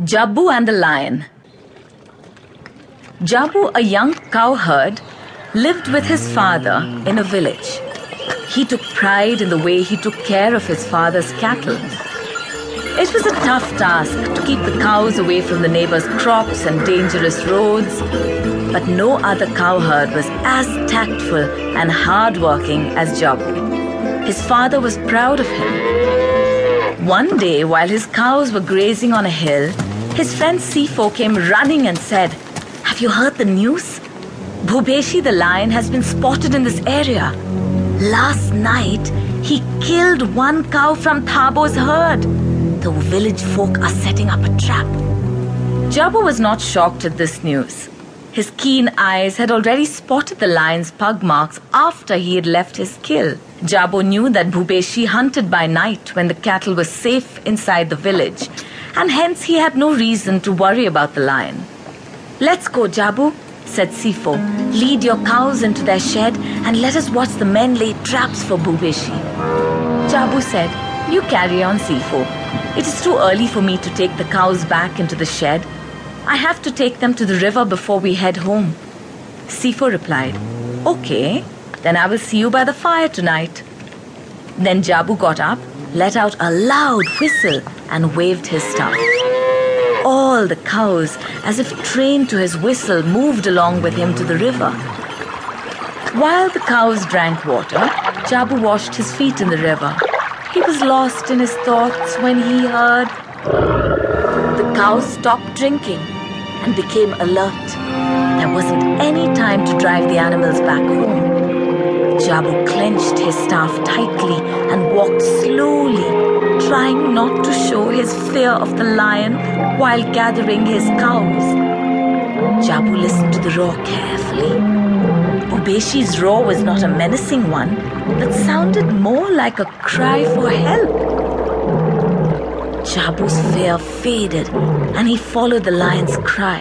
Jabu and the Lion. Jabu, a young cowherd, lived with his father in a village. He took pride in the way he took care of his father's cattle. It was a tough task to keep the cows away from the neighbors' crops and dangerous roads, but no other cowherd was as tactful and hardworking as Jabu. His father was proud of him. One day, while his cows were grazing on a hill, his friend Sifo came running and said, Have you heard the news? Bhubeshi the lion has been spotted in this area. Last night, he killed one cow from Thabo's herd. The village folk are setting up a trap. Jabu was not shocked at this news. His keen eyes had already spotted the lion's pug marks after he had left his kill. Jabu knew that Bhubeshi hunted by night when the cattle were safe inside the village and hence he had no reason to worry about the lion. Let's go, Jabu, said Sifo. Lead your cows into their shed and let us watch the men lay traps for Bhubeshi. Jabu said, You carry on, Sifo. It is too early for me to take the cows back into the shed. I have to take them to the river before we head home. Sifo replied, Okay, then I will see you by the fire tonight. Then Jabu got up, let out a loud whistle, and waved his staff. All the cows, as if trained to his whistle, moved along with him to the river. While the cows drank water, Jabu washed his feet in the river. He was lost in his thoughts when he heard. The cows stopped drinking and became alert. There wasn't any time to drive the animals back home. Jabu clenched his staff tightly and walked slowly trying not to show his fear of the lion while gathering his cows. Jabu listened to the roar carefully. Bhubeshi's roar was not a menacing one, but sounded more like a cry for help. Jabu's fear faded and he followed the lion's cry.